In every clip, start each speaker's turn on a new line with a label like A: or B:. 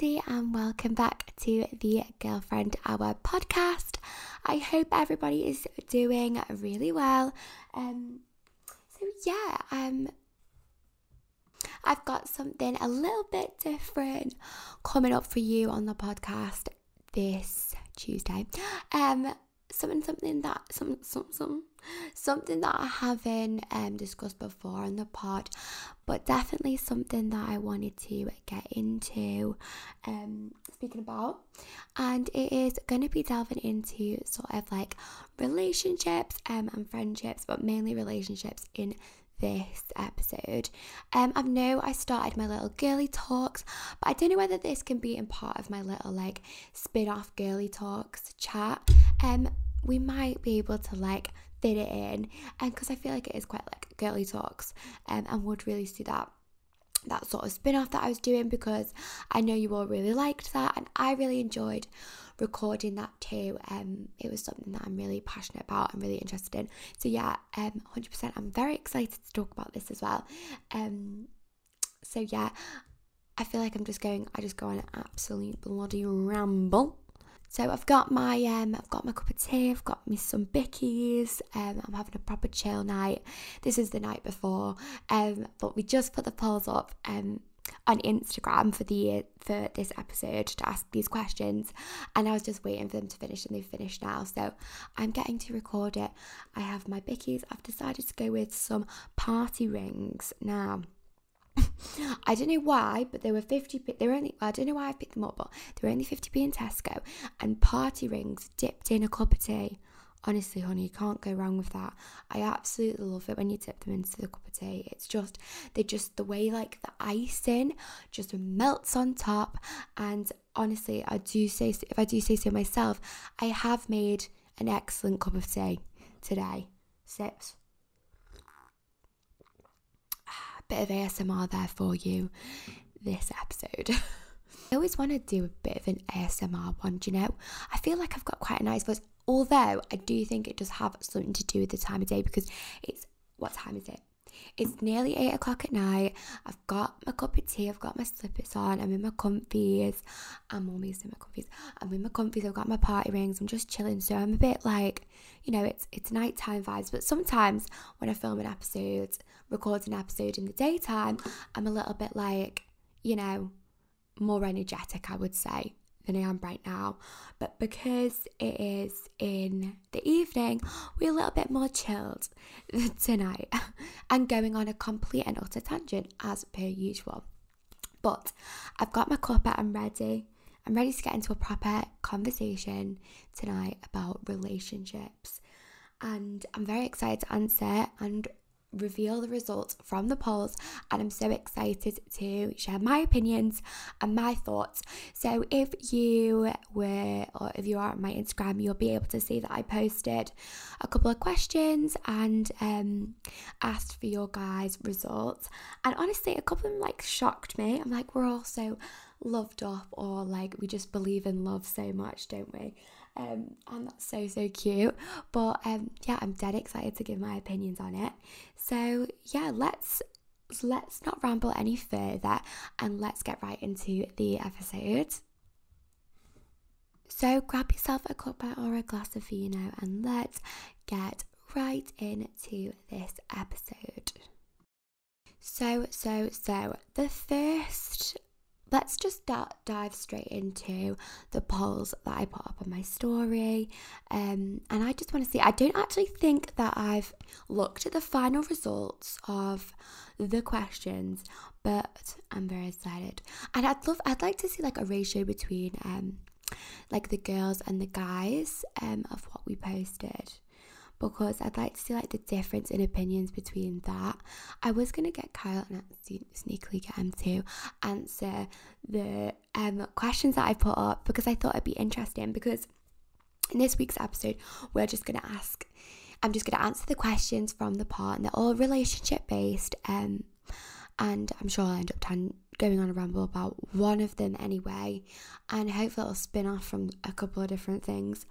A: And welcome back to the Girlfriend Hour podcast. I hope everybody is doing really well. Um, so yeah, um, I've got something a little bit different coming up for you on the podcast this Tuesday. Um, something, something that, some, some, some, something that I haven't um discussed before on the pod, but definitely something that I wanted to get into, um, speaking about, and it is going to be delving into sort of like relationships um and friendships, but mainly relationships in this episode. Um, I know I started my little girly talks, but I don't know whether this can be in part of my little like spin off girly talks chat. Um, we might be able to like fit it in, and because I feel like it is quite like girly talks, um, and would really suit that that sort of spin off that I was doing because I know you all really liked that, and I really enjoyed recording that too. Um, it was something that I'm really passionate about and really interested in. So yeah, um, 100%. I'm very excited to talk about this as well. Um, so yeah, I feel like I'm just going. I just go on an absolute bloody ramble. So I've got my um I've got my cup of tea, I've got me some bickies, um I'm having a proper chill night. This is the night before. Um but we just put the polls up um on Instagram for the for this episode to ask these questions and I was just waiting for them to finish and they've finished now so I'm getting to record it I have my bickies I've decided to go with some party rings now I don't know why, but they were 50p. They were only, I don't know why I picked them up, but they were only 50p in Tesco. And party rings dipped in a cup of tea. Honestly, honey, you can't go wrong with that. I absolutely love it when you dip them into the cup of tea. It's just, they just, the way like the icing just melts on top. And honestly, I do say, if I do say so myself, I have made an excellent cup of tea today. Sips bit of ASMR there for you this episode. I always want to do a bit of an ASMR one, do you know? I feel like I've got quite a nice voice, although I do think it does have something to do with the time of day because it's what time is it? It's nearly eight o'clock at night. I've got my cup of tea, I've got my slippers on, I'm in my comfies. I'm always in my comfies. I'm in my comfies, I've got my party rings, I'm just chilling. So I'm a bit like, you know, it's it's nighttime vibes. But sometimes when I film an episode, record an episode in the daytime, I'm a little bit like, you know, more energetic, I would say than I am right now. But because it is in the evening, we're a little bit more chilled tonight and going on a complete and utter tangent as per usual. But I've got my cuppa, I'm ready. I'm ready to get into a proper conversation tonight about relationships. And I'm very excited to answer and reveal the results from the polls and I'm so excited to share my opinions and my thoughts. So if you were or if you are on my Instagram you'll be able to see that I posted a couple of questions and um asked for your guys results and honestly a couple of them like shocked me. I'm like we're all so loved up or like we just believe in love so much, don't we? Um, and that's so so cute. But um, yeah, I'm dead excited to give my opinions on it. So yeah, let's let's not ramble any further and let's get right into the episode. So grab yourself a cuppa or a glass of vino and let's get right into this episode. So, so, so, the first let's just dive straight into the polls that I put up on my story. Um, and I just want to see, I don't actually think that I've looked at the final results of the questions, but I'm very excited. And I'd love, I'd like to see like a ratio between um, like the girls and the guys um, of what we posted because I'd like to see like the difference in opinions between that. I was gonna get Kyle and sneakily get him to answer the um, questions that I put up because I thought it'd be interesting. Because in this week's episode, we're just gonna ask. I'm just gonna answer the questions from the part, and they're all relationship based. Um, and I'm sure I'll end up tan- going on a ramble about one of them anyway, and hopefully it'll spin off from a couple of different things.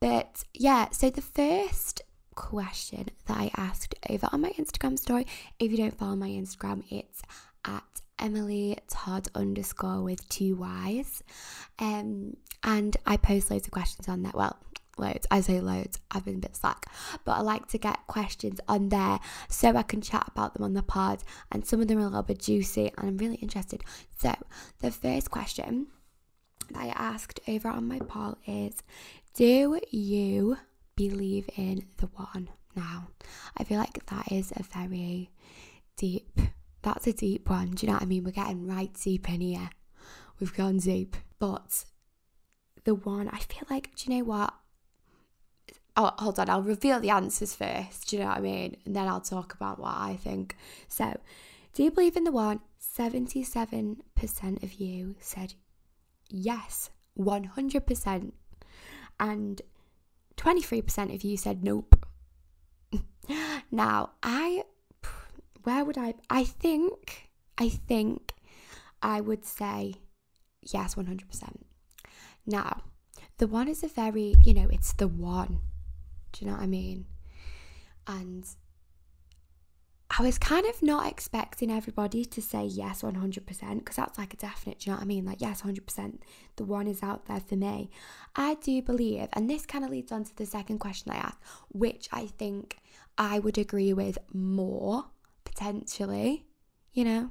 A: But yeah, so the first question that I asked over on my Instagram story, if you don't follow my Instagram, it's at Emily Todd underscore with two Y's. Um, and I post loads of questions on that. Well, loads. I say loads. I've been a bit slack, but I like to get questions on there so I can chat about them on the pod. And some of them are a little bit juicy, and I'm really interested. So the first question that I asked over on my poll is, do you believe in the one? Now, I feel like that is a very deep. That's a deep one. Do you know what I mean? We're getting right deep in here. We've gone deep, but the one I feel like. Do you know what? Oh, hold on, I'll reveal the answers first. Do you know what I mean? And then I'll talk about what I think. So, do you believe in the one? 77% of you said yes, 100%. And 23% of you said nope. now, I, where would I, I think, I think I would say yes, 100%. Now, the one is a very, you know, it's the one. Do you know what I mean? And I was kind of not expecting everybody to say yes 100% because that's like a definite, do you know what I mean? Like, yes, 100%, the one is out there for me. I do believe, and this kind of leads on to the second question I asked, which I think I would agree with more potentially, you know?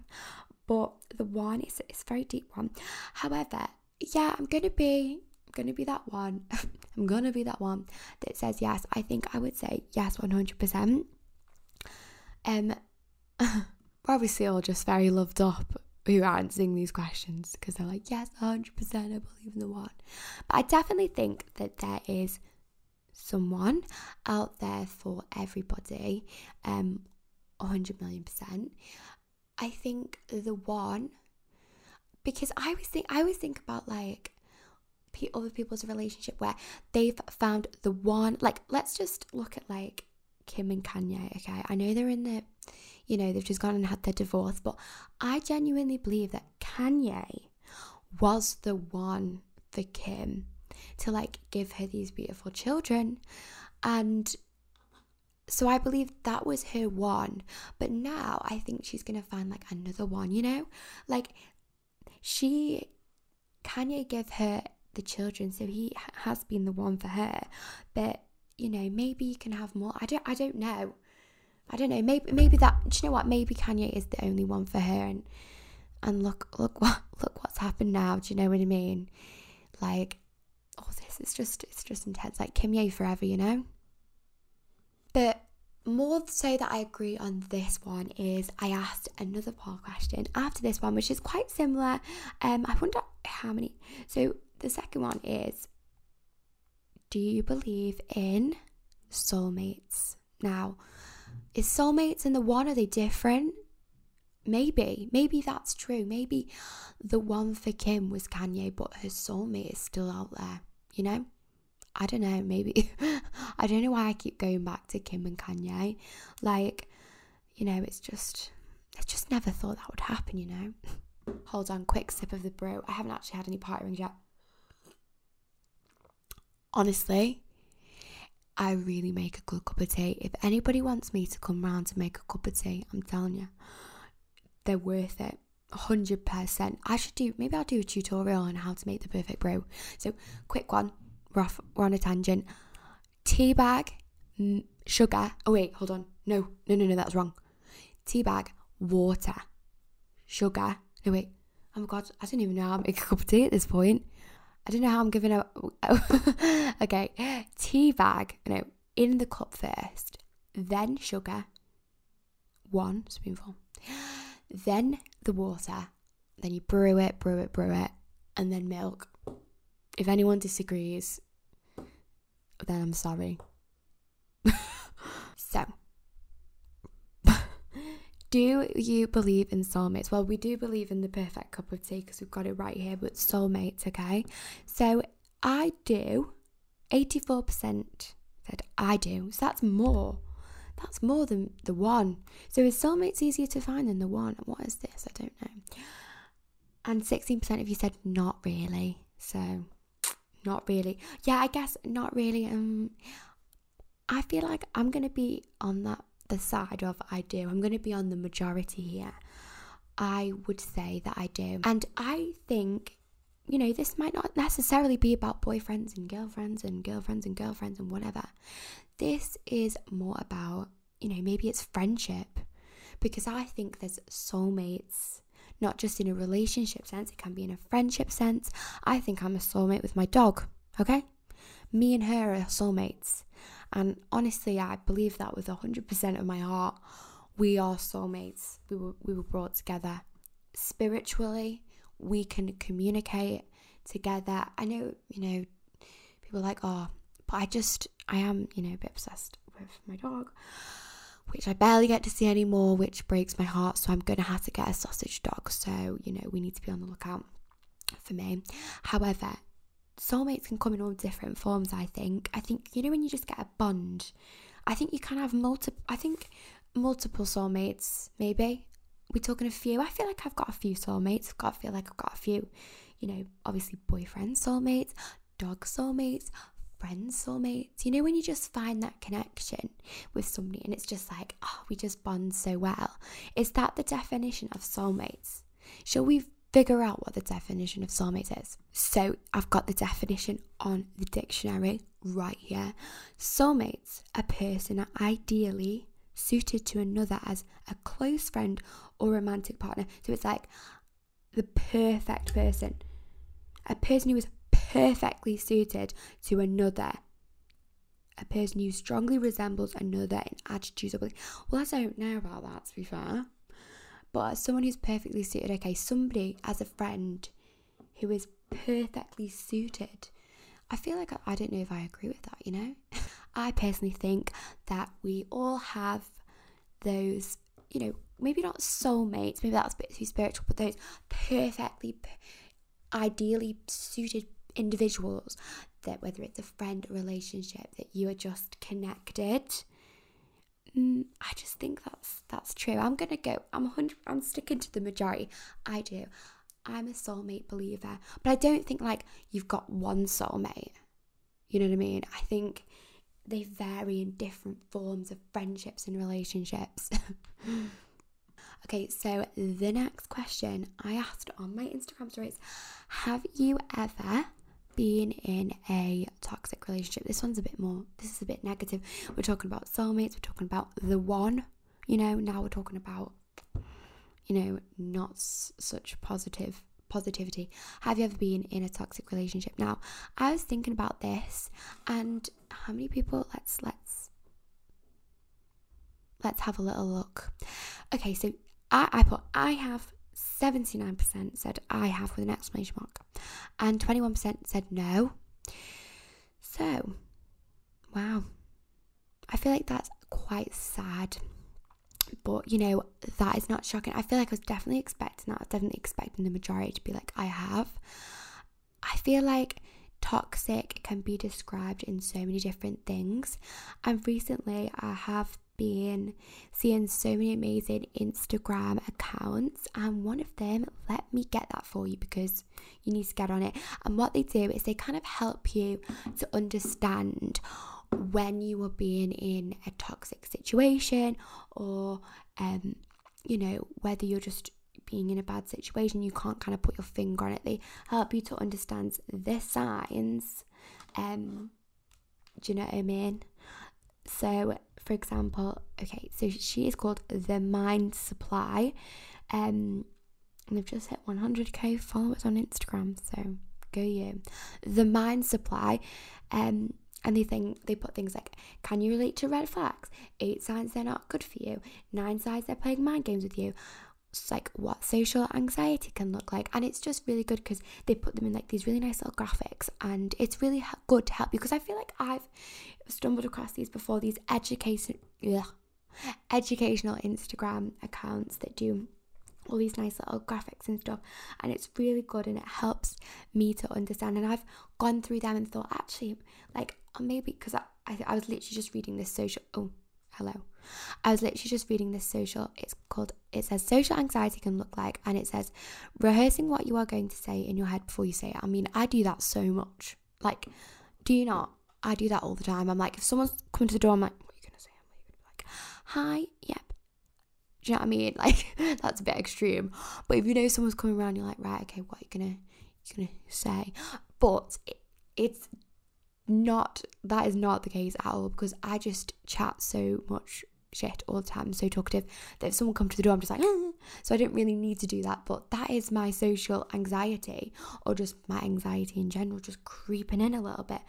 A: But the one is it's a very deep one. However, yeah, I'm gonna be I'm gonna be that one. I'm gonna be that one that says yes. I think I would say yes 100%. Um, we're obviously all just very loved up who are answering these questions because they're like, yes, 100%, I believe in the one. But I definitely think that there is someone out there for everybody, um, 100 million percent. I think the one, because I always think, I always think about like, other people's relationship where they've found the one like let's just look at like Kim and Kanye okay? I know they're in the you know they've just gone and had their divorce but I genuinely believe that Kanye was the one for Kim to like give her these beautiful children. And so I believe that was her one. But now I think she's going to find like another one you know? Like she Kanye gave her the children so he has been the one for her. But you know maybe you can have more. I don't i don't know. I don't know. Maybe maybe that do you know what? Maybe kanye is the only one for her and and look look what look what's happened now. Do you know what i mean? Like oh this is just it's just intense. Like kim ye forever you know? But more so that I agree on this one is I asked another poll question after this one, which is quite similar. Um, I wonder how many. So the second one is Do you believe in soulmates? Now, is soulmates and the one, are they different? Maybe, maybe that's true. Maybe the one for Kim was Kanye, but her soulmate is still out there, you know? I don't know, maybe. I don't know why I keep going back to Kim and Kanye. Like, you know, it's just, I just never thought that would happen, you know? Hold on, quick sip of the brew. I haven't actually had any party rings yet honestly, I really make a good cup of tea. If anybody wants me to come round to make a cup of tea, I'm telling you, they're worth it. 100%. I should do, maybe I'll do a tutorial on how to make the perfect brew. So, quick one, we're, off, we're on a tangent. Tea bag, sugar. Oh, wait, hold on. No, no, no, no, that's wrong. Tea bag, water, sugar. No, wait. Oh my god, I don't even know how to make a cup of tea at this point. I don't know how I'm giving out. okay, tea bag, no, in the cup first, then sugar, one spoonful, then the water, then you brew it, brew it, brew it, and then milk. If anyone disagrees, then I'm sorry. so, do you believe in soulmates? Well, we do believe in the perfect cup of tea because we've got it right here, but soulmates, okay? So I do. 84% said I do. So that's more. That's more than the one. So is soulmates easier to find than the one? What is this? I don't know. And 16% of you said not really. So not really. Yeah, I guess not really. Um I feel like I'm gonna be on that the side of I do. I'm going to be on the majority here. I would say that I do. And I think, you know, this might not necessarily be about boyfriends and girlfriends and girlfriends and girlfriends and whatever. This is more about, you know, maybe it's friendship. Because I think there's soulmates, not just in a relationship sense, it can be in a friendship sense. I think I'm a soulmate with my dog, okay? Me and her are soulmates. And honestly, I believe that with 100% of my heart. We are soulmates. We were, we were brought together spiritually. We can communicate together. I know, you know, people are like, oh, but I just, I am, you know, a bit obsessed with my dog, which I barely get to see anymore, which breaks my heart. So I'm going to have to get a sausage dog. So, you know, we need to be on the lookout for me. However, soulmates can come in all different forms, I think. I think, you know, when you just get a bond, I think you can have multiple, I think multiple soulmates, maybe. We're talking a few. I feel like I've got a few soulmates. I've got to feel like I've got a few, you know, obviously boyfriend soulmates, dog soulmates, friends soulmates. You know, when you just find that connection with somebody and it's just like, oh, we just bond so well. Is that the definition of soulmates? Shall we figure out what the definition of soulmate is. So I've got the definition on the dictionary right here. Soulmates, a person ideally suited to another as a close friend or romantic partner. So it's like the perfect person. A person who is perfectly suited to another. A person who strongly resembles another in attitudes or beliefs. Well, I don't know about that, to be fair but as someone who's perfectly suited, okay, somebody as a friend who is perfectly suited. I feel like I, I don't know if I agree with that, you know? I personally think that we all have those, you know, maybe not soulmates, maybe that's a bit too spiritual, but those perfectly, ideally suited individuals that whether it's a friend relationship that you are just connected Mm, I just think that's that's true. I'm gonna go. I'm hundred. I'm sticking to the majority. I do. I'm a soulmate believer, but I don't think like you've got one soulmate. You know what I mean? I think they vary in different forms of friendships and relationships. okay, so the next question I asked on my Instagram stories: Have you ever being in a toxic relationship. This one's a bit more, this is a bit negative. We're talking about soulmates, we're talking about the one, you know, now we're talking about, you know, not s- such positive positivity. Have you ever been in a toxic relationship? Now, I was thinking about this and how many people let's let's let's have a little look. Okay, so I, I put I have 79% said I have with an exclamation mark, and 21% said no. So, wow. I feel like that's quite sad. But you know, that is not shocking. I feel like I was definitely expecting that. I was definitely expecting the majority to be like, I have. I feel like toxic can be described in so many different things. And recently I have been seeing so many amazing Instagram accounts, and one of them, let me get that for you because you need to get on it. And what they do is they kind of help you to understand when you are being in a toxic situation or, um, you know, whether you're just being in a bad situation, you can't kind of put your finger on it. They help you to understand the signs. Um, do you know what I mean? So for example, okay, so she is called The Mind Supply. Um, and they've just hit 100k followers on Instagram, so go you. The Mind Supply. Um, and they think they put things like, can you relate to red flags? Eight signs they're not good for you. Nine signs they're playing mind games with you. Like what social anxiety can look like, and it's just really good because they put them in like these really nice little graphics, and it's really good to help you because I feel like I've stumbled across these before these education ugh, educational Instagram accounts that do all these nice little graphics and stuff and it's really good and it helps me to understand and I've gone through them and thought actually like maybe because I, I, I was literally just reading this social oh hello I was literally just reading this social it's called it says social anxiety can look like and it says rehearsing what you are going to say in your head before you say it I mean I do that so much like do you not I do that all the time. I'm like, if someone's coming to the door, I'm like, what are you gonna say? I'm like, hi, yep. Do you know what I mean? Like that's a bit extreme. But if you know someone's coming around, you're like, right, okay, what are you gonna you gonna say? But it, it's not that is not the case at all because I just chat so much shit all the time, so talkative that if someone comes to the door, I'm just like, so I don't really need to do that. But that is my social anxiety or just my anxiety in general, just creeping in a little bit.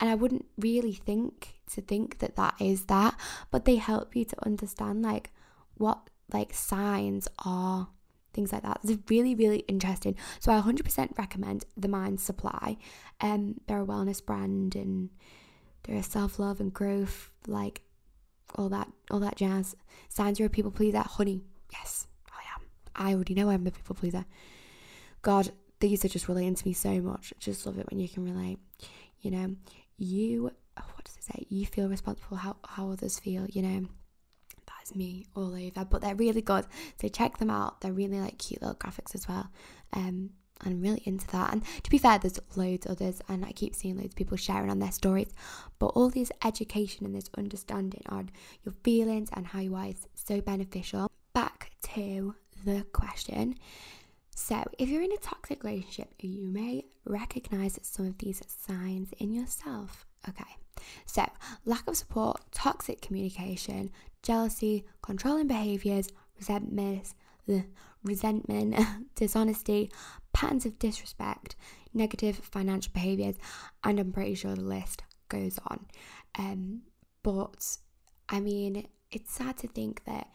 A: And I wouldn't really think to think that that is that, but they help you to understand like what like signs are things like that. It's really, really interesting. So I 100% recommend the Mind Supply. Um, they're a wellness brand and they're a self love and growth like all that all that jazz. Signs you're a people pleaser. Honey, yes, I am. I already know I'm a people pleaser. God, these are just relating to me so much. Just love it when you can relate. You know, you what does it say? You feel responsible how how others feel. You know, me all over. But they're really good. So check them out. They're really like cute little graphics as well. Um, I'm really into that. And to be fair, there's loads others, and I keep seeing loads of people sharing on their stories. But all this education and this understanding on your feelings and how you are is so beneficial. Back to the question. So, if you're in a toxic relationship, you may recognize some of these signs in yourself. Okay, so lack of support, toxic communication, jealousy, controlling behaviors, resentment, resentment, dishonesty, patterns of disrespect, negative financial behaviors, and I'm pretty sure the list goes on. Um, but I mean, it's sad to think that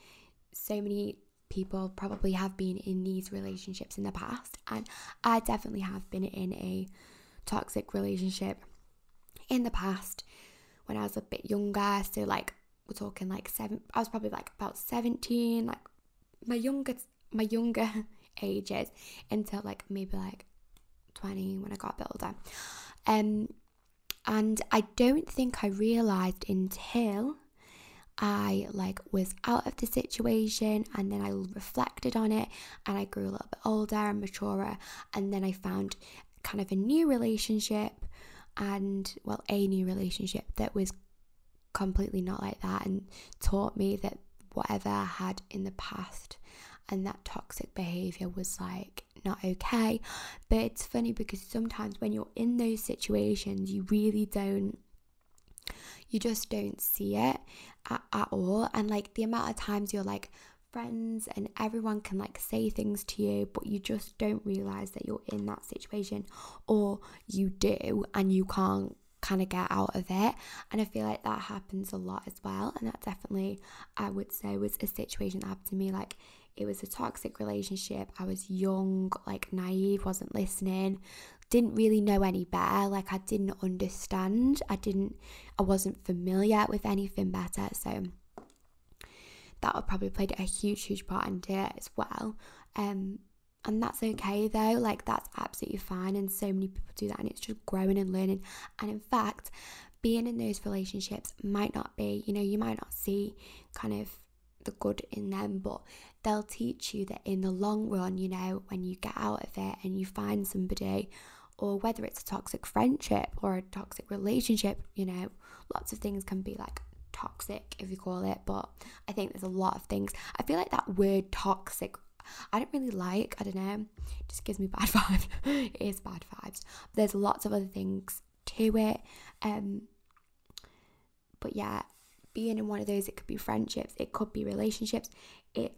A: so many people probably have been in these relationships in the past, and I definitely have been in a toxic relationship in the past when I was a bit younger. So, like, we're talking like seven, I was probably like about 17, like my younger, my younger ages until like maybe like 20 when I got a bit older. Um, and I don't think I realized until I like was out of the situation and then I reflected on it and I grew a little bit older and maturer and then I found kind of a new relationship and well a new relationship that was completely not like that and taught me that whatever I had in the past and that toxic behavior was like not okay. But it's funny because sometimes when you're in those situations, you really don't, you just don't see it at, at all. And like the amount of times you're like, friends and everyone can like say things to you, but you just don't realize that you're in that situation, or you do and you can't kind of get out of it. And I feel like that happens a lot as well. And that definitely, I would say, was a situation that happened to me. Like it was a toxic relationship. I was young, like naive, wasn't listening, didn't really know any better. Like I didn't understand. I didn't, I wasn't familiar with anything better. So that would probably played a huge, huge part into it as well. Um, and that's okay though, like that's absolutely fine. And so many people do that, and it's just growing and learning. And in fact, being in those relationships might not be, you know, you might not see kind of the good in them, but they'll teach you that in the long run, you know, when you get out of it and you find somebody, or whether it's a toxic friendship or a toxic relationship, you know, lots of things can be like toxic if you call it, but I think there's a lot of things. I feel like that word toxic. I don't really like, I don't know, it just gives me bad vibes. it is bad vibes. There's lots of other things to it. Um but yeah, being in one of those, it could be friendships, it could be relationships. It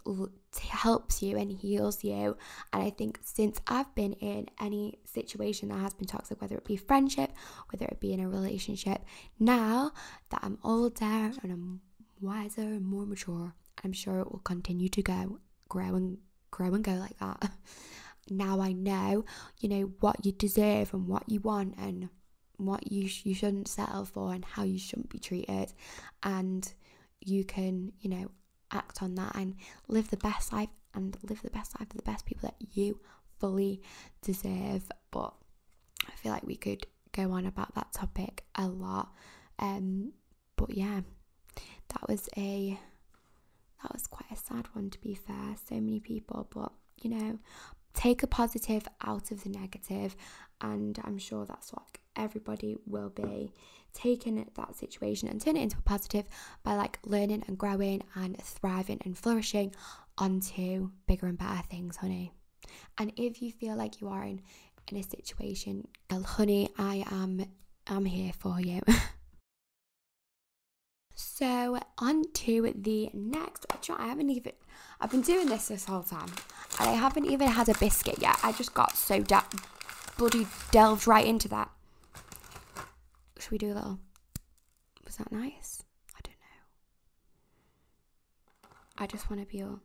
A: helps you and heals you. And I think since I've been in any situation that has been toxic, whether it be friendship, whether it be in a relationship, now that I'm older and I'm wiser and more mature, I'm sure it will continue to go, grow and grow and go like that. now I know, you know, what you deserve and what you want and what you sh- you shouldn't settle for and how you shouldn't be treated and you can you know act on that and live the best life and live the best life for the best people that you fully deserve. But i feel like we could go on about that topic a lot. Um but yeah that was a that was quite a sad one to be fair. So many people but you know take a positive out of the negative and i'm sure that's what everybody will be taking that situation and turn it into a positive by like learning and growing and thriving and flourishing onto bigger and better things, honey. And if you feel like you are in, in a situation, well, honey, I am I'm here for you. so on to the next. I haven't even I've been doing this this whole time, and I haven't even had a biscuit yet. I just got so de- bloody delved right into that. Should we do a little? Was that nice? I don't know. I just want to be all.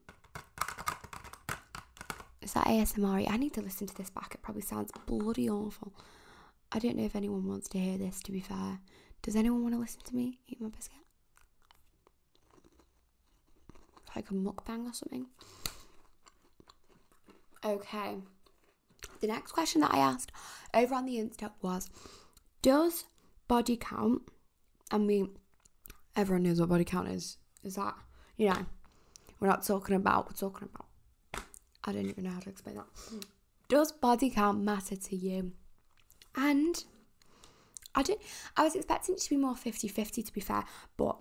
A: Is that ASMR? I need to listen to this back. It probably sounds bloody awful. I don't know if anyone wants to hear this, to be fair. Does anyone want to listen to me eat my biscuit? Like a mukbang or something? Okay. The next question that I asked over on the Insta was Does body count, I mean, everyone knows what body count is. Is that, you know, we're not talking about, we're talking about I don't even know how to explain that. Does body count matter to you? And I don't I was expecting it to be more 50-50 to be fair, but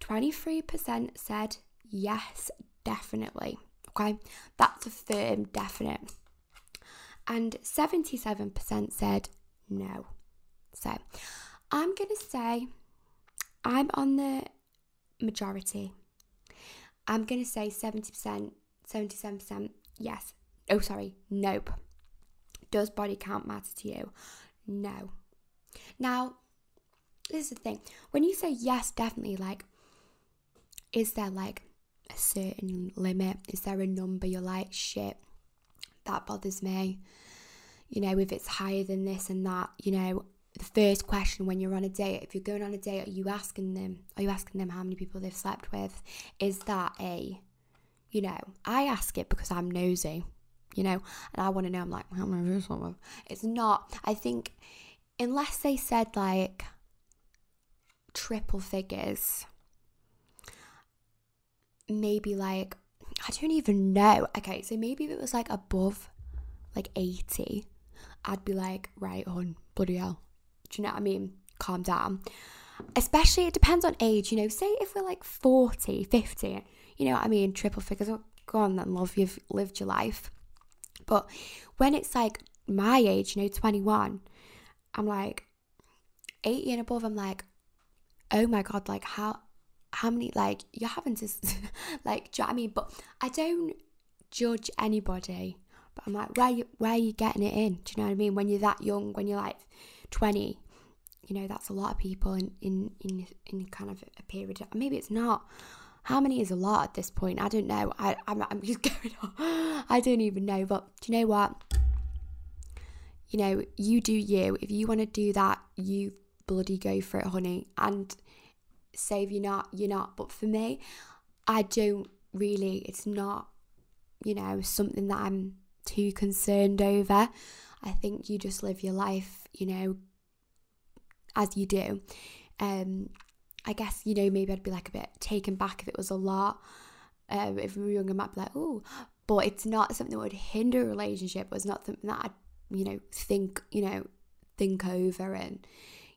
A: 23% said yes, definitely. Okay? That's a firm definite. And 77% said no. So, I'm going to say I'm on the majority. I'm going to say 70% 77%. Yes. Oh, sorry. Nope. Does body count matter to you? No. Now, this is the thing. When you say yes, definitely, like, is there like a certain limit? Is there a number you're like, shit, that bothers me? You know, if it's higher than this and that, you know, the first question when you're on a date, if you're going on a date, are you asking them, are you asking them how many people they've slept with? Is that a you know, I ask it because I'm nosy, you know, and I want to know. I'm like, how many this one? It's not. I think unless they said like triple figures, maybe like I don't even know. Okay, so maybe if it was like above like 80, I'd be like, right on, bloody hell. Do you know what I mean? Calm down. Especially, it depends on age, you know. Say if we're like 40, 50, you know what I mean, triple figures. Oh, go on then, love, you've lived your life. But when it's like my age, you know, 21, I'm like 80 and above, I'm like, oh my God, like how, how many, like, you're having to, like, do you know what I mean? But I don't judge anybody, but I'm like, where you, where are you getting it in? Do you know what I mean? When you're that young, when you're like 20, you know, that's a lot of people in, in, in, in kind of a period. Maybe it's not. How many is a lot at this point? I don't know. I, I'm, I'm just going on. I don't even know. But do you know what? You know, you do you. If you want to do that, you bloody go for it, honey. And save you're not, you're not. But for me, I don't really, it's not, you know, something that I'm too concerned over. I think you just live your life, you know, as you do. Um, I guess, you know, maybe I'd be like a bit taken back if it was a lot. Um, if we were younger, I might be like, oh, but it's not something that would hinder a relationship. It's not something that I'd, you know, think, you know, think over and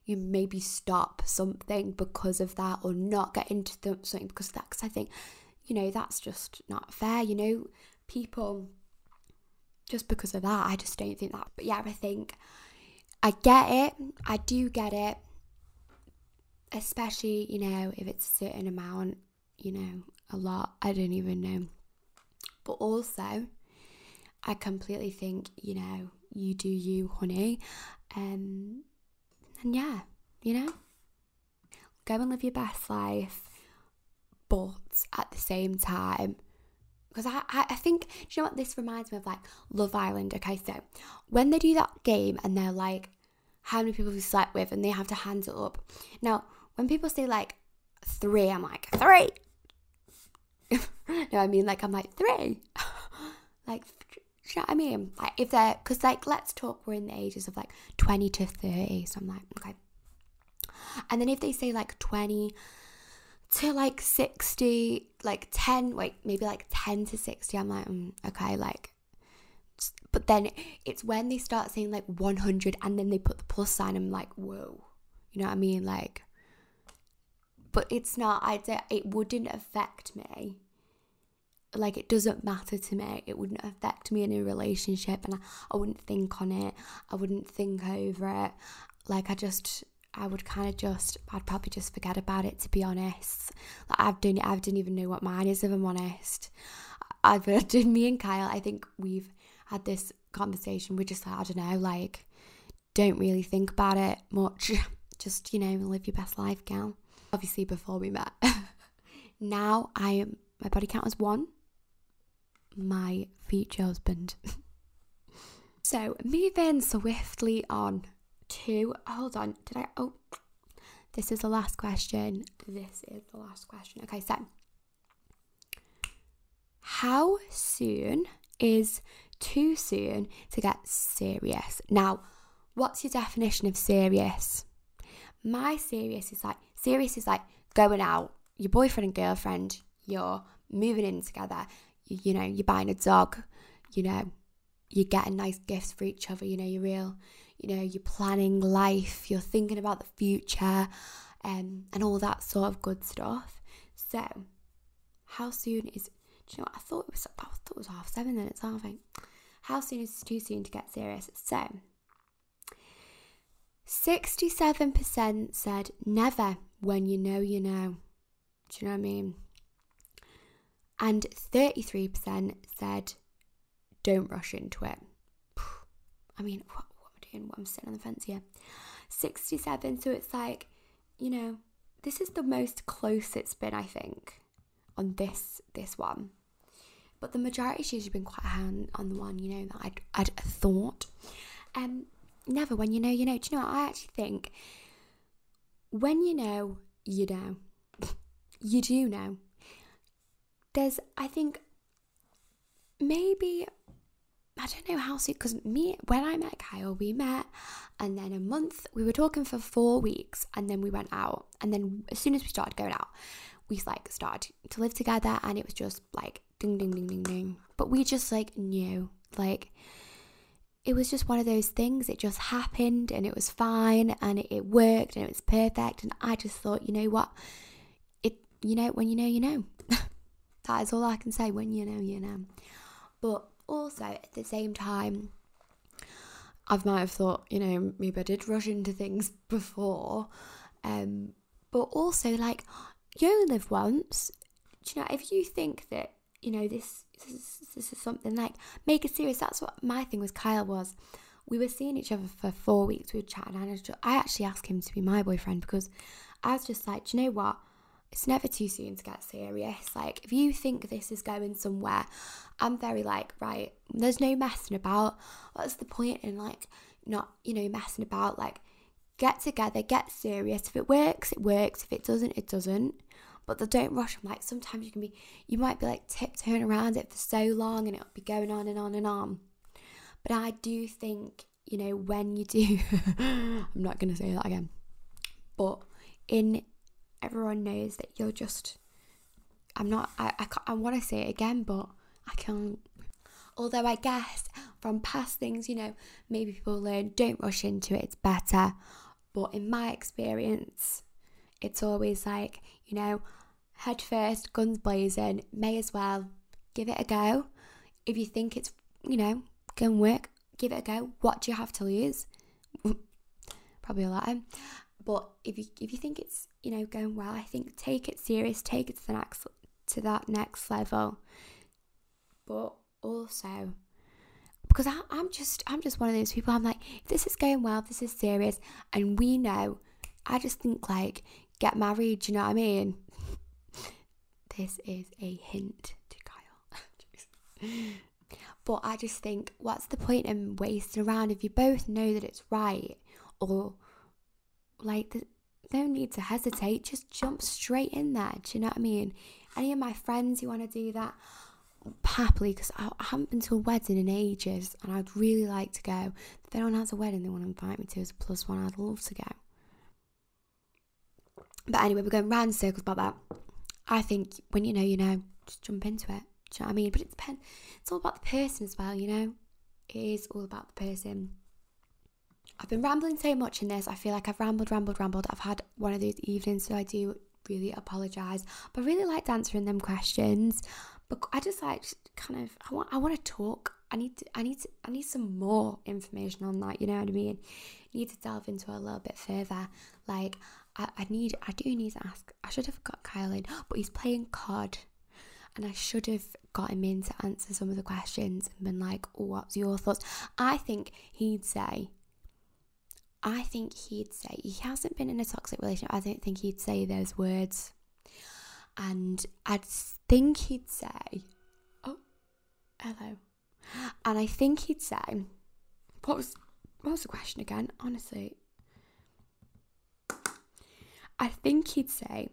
A: you maybe stop something because of that or not get into something because of that. Because I think, you know, that's just not fair. You know, people, just because of that, I just don't think that. But yeah, I think I get it. I do get it especially, you know, if it's a certain amount, you know, a lot, I don't even know. But also, I completely think, you know, you do you, honey. Um, and yeah, you know, go and live your best life, but at the same time, because I, I, think, you know what this reminds me of? Like Love Island. Okay, so when they do that game and they're like, how many people have you slept with, and they have to hand it up. Now, when people say like three, I'm like, three. no, I mean, like, I'm like, three. like, you know what I mean? Like, if they're, because, like, let's talk, we're in the ages of like 20 to 30. So I'm like, okay. And then if they say like 20 to like 60, like 10, wait, maybe like 10 to 60, I'm like, mm, okay, like, but then it's when they start saying like 100 and then they put the plus sign, I'm like, whoa. You know what I mean? Like, but it's not. I it wouldn't affect me like it doesn't matter to me. It wouldn't affect me in a relationship and I, I wouldn't think on it. I wouldn't think over it. Like I just I would kind of just I'd probably just forget about it to be honest. Like I've done it, I didn't even know what mine is if I'm honest. I've done uh, me and Kyle, I think we've had this conversation. We're just like, I don't know, like don't really think about it much. just, you know, live your best life, gal. Obviously before we met. now I am my body count is one my future husband. so, moving swiftly on to hold on, did I? Oh, this is the last question. This is the last question. Okay, so how soon is too soon to get serious? Now, what's your definition of serious? My serious is like serious is like going out, your boyfriend and girlfriend, you're moving in together, you know, you're buying a dog, you know, you're getting nice gifts for each other, you know, you're real, you know, you're planning life, you're thinking about the future, um, and all that sort of good stuff. So, how soon is, do you know what, I thought it was, I thought it was half seven then, it's half eight. How soon is too soon to get serious? So, 67% said never when you know you know. Do you know what I mean? and 33% said don't rush into it. I mean, what, what I doing? I'm sitting on the fence here. 67, so it's like, you know, this is the most close it's been, I think, on this this one. But the majority has usually been quite high on, on the one, you know, that I'd, I'd thought. Um, never when you know, you know. Do you know what? I actually think when you know, you know. you do know there's, I think, maybe, I don't know how soon, because me, when I met Kyle, we met, and then a month, we were talking for four weeks, and then we went out. And then as soon as we started going out, we like started to live together, and it was just like ding, ding, ding, ding, ding. But we just like knew, like, it was just one of those things. It just happened and it was fine and it, it, worked and it was perfect. And I just thought, you know what? It, you know, when you know, you know. That is all I can say when you know, you know. But also at the same time, I might have thought, you know, maybe I did rush into things before. Um, but also, like, you only live once. Do you know, if you think that, you know, this, this, is, this is something like, make it serious. That's what my thing with Kyle was. We were seeing each other for four weeks. We were chatting. And I actually asked him to be my boyfriend because I was just like, do you know what? It's never too soon to get serious. Like, if you think this is going somewhere, I'm very like, right, there's no messing about. What's the point in like not, you know, messing about? Like, get together, get serious. If it works, it works. If it doesn't, it doesn't. But the don't rush. I'm like, sometimes you can be, you might be like tiptoeing around it for so long and it'll be going on and on and on. But I do think, you know, when you do, I'm not going to say that again. But in everyone knows that you're just. I'm not. I, I, I want to say it again, but I can't. Although I guess from past things, you know, maybe people learn don't rush into it, it's better. But in my experience, it's always like, you know, head first, guns blazing, may as well give it a go. If you think it's, you know, to work, give it a go. What do you have to lose? Probably a lot. But if you if you think it's you know going well, I think take it serious, take it to the next to that next level. But also because I, I'm just I'm just one of those people. I'm like, this is going well, this is serious, and we know. I just think like get married. You know what I mean? this is a hint to Kyle. but I just think, what's the point in wasting around if you both know that it's right, or like, there's no need to hesitate. Just jump straight in there. Do you know what I mean? Any of my friends who want to do that, happily, because I, haven't been to a wedding in ages and I'd really like to go. If anyone has a wedding they want to invite me to as a plus one, I'd love to go. But anyway, we're going round circles about that. I think when you know, you know, just jump into it. Do you know what I mean? But it depends. It's all about the person as well, you know? It is all about the person. I've been rambling so much in this. I feel like I've rambled, rambled, rambled. I've had one of those evenings, so I do really apologise. But I really liked answering them questions. but I just like kind of I want I want to talk. I need to, I need to, I need some more information on that. You know what I mean? I need to delve into a little bit further. Like I, I need I do need to ask. I should have got Kyle in, but he's playing COD, and I should have got him in to answer some of the questions and been like, "What's your thoughts?" I think he'd say. I think he'd say he hasn't been in a toxic relationship. I don't think he'd say those words and I'd think he'd say, "Oh, hello," and I think he'd say, "What was what was the question again?" Honestly, I think he'd say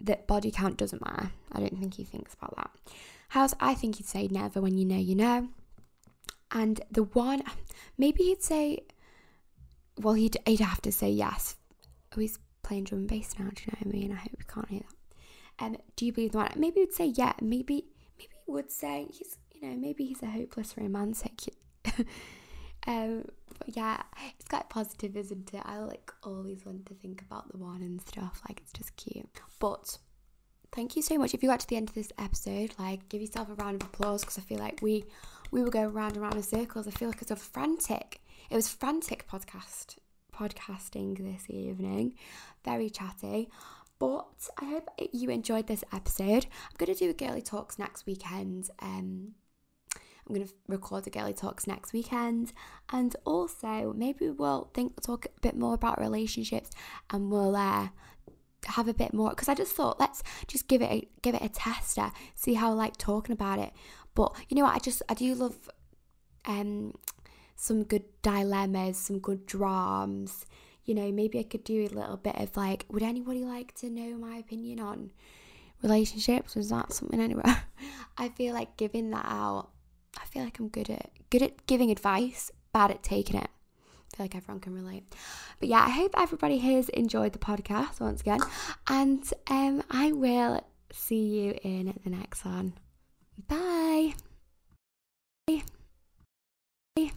A: that body count doesn't matter. I don't think he thinks about that. How's I think he'd say never when you know you know. And the one, maybe he'd say, well, he'd, he'd have to say yes. Oh, he's playing drum and bass now. Do you know what I mean? I hope you can't hear that. Um, do you believe the one? Maybe he'd say yeah. Maybe maybe he would say he's you know maybe he's a hopeless romantic. um, but yeah, it's quite positive, isn't it? I like always want to think about the one and stuff. Like it's just cute. But thank you so much. If you got to the end of this episode, like give yourself a round of applause because I feel like we we were going round and round in circles. I feel like it's a frantic. It was frantic podcast podcasting this evening. Very chatty. But I hope you enjoyed this episode. I'm going to do a girly talks next weekend. Um, I'm going to record the girly talks next weekend, and also maybe we'll think talk a bit more about relationships, and we'll uh, have a bit more because I just thought let's just give it a, give it a tester, see how I like talking about it. But you know what? I just I do love um some good dilemmas, some good dramas you know, maybe I could do a little bit of like, would anybody like to know my opinion on relationships? Was that something anywhere? I feel like giving that out. I feel like I'm good at good at giving advice, bad at taking it. I feel like everyone can relate. But yeah, I hope everybody has enjoyed the podcast once again. And um I will see you in the next one. Bye. Bye. Bye.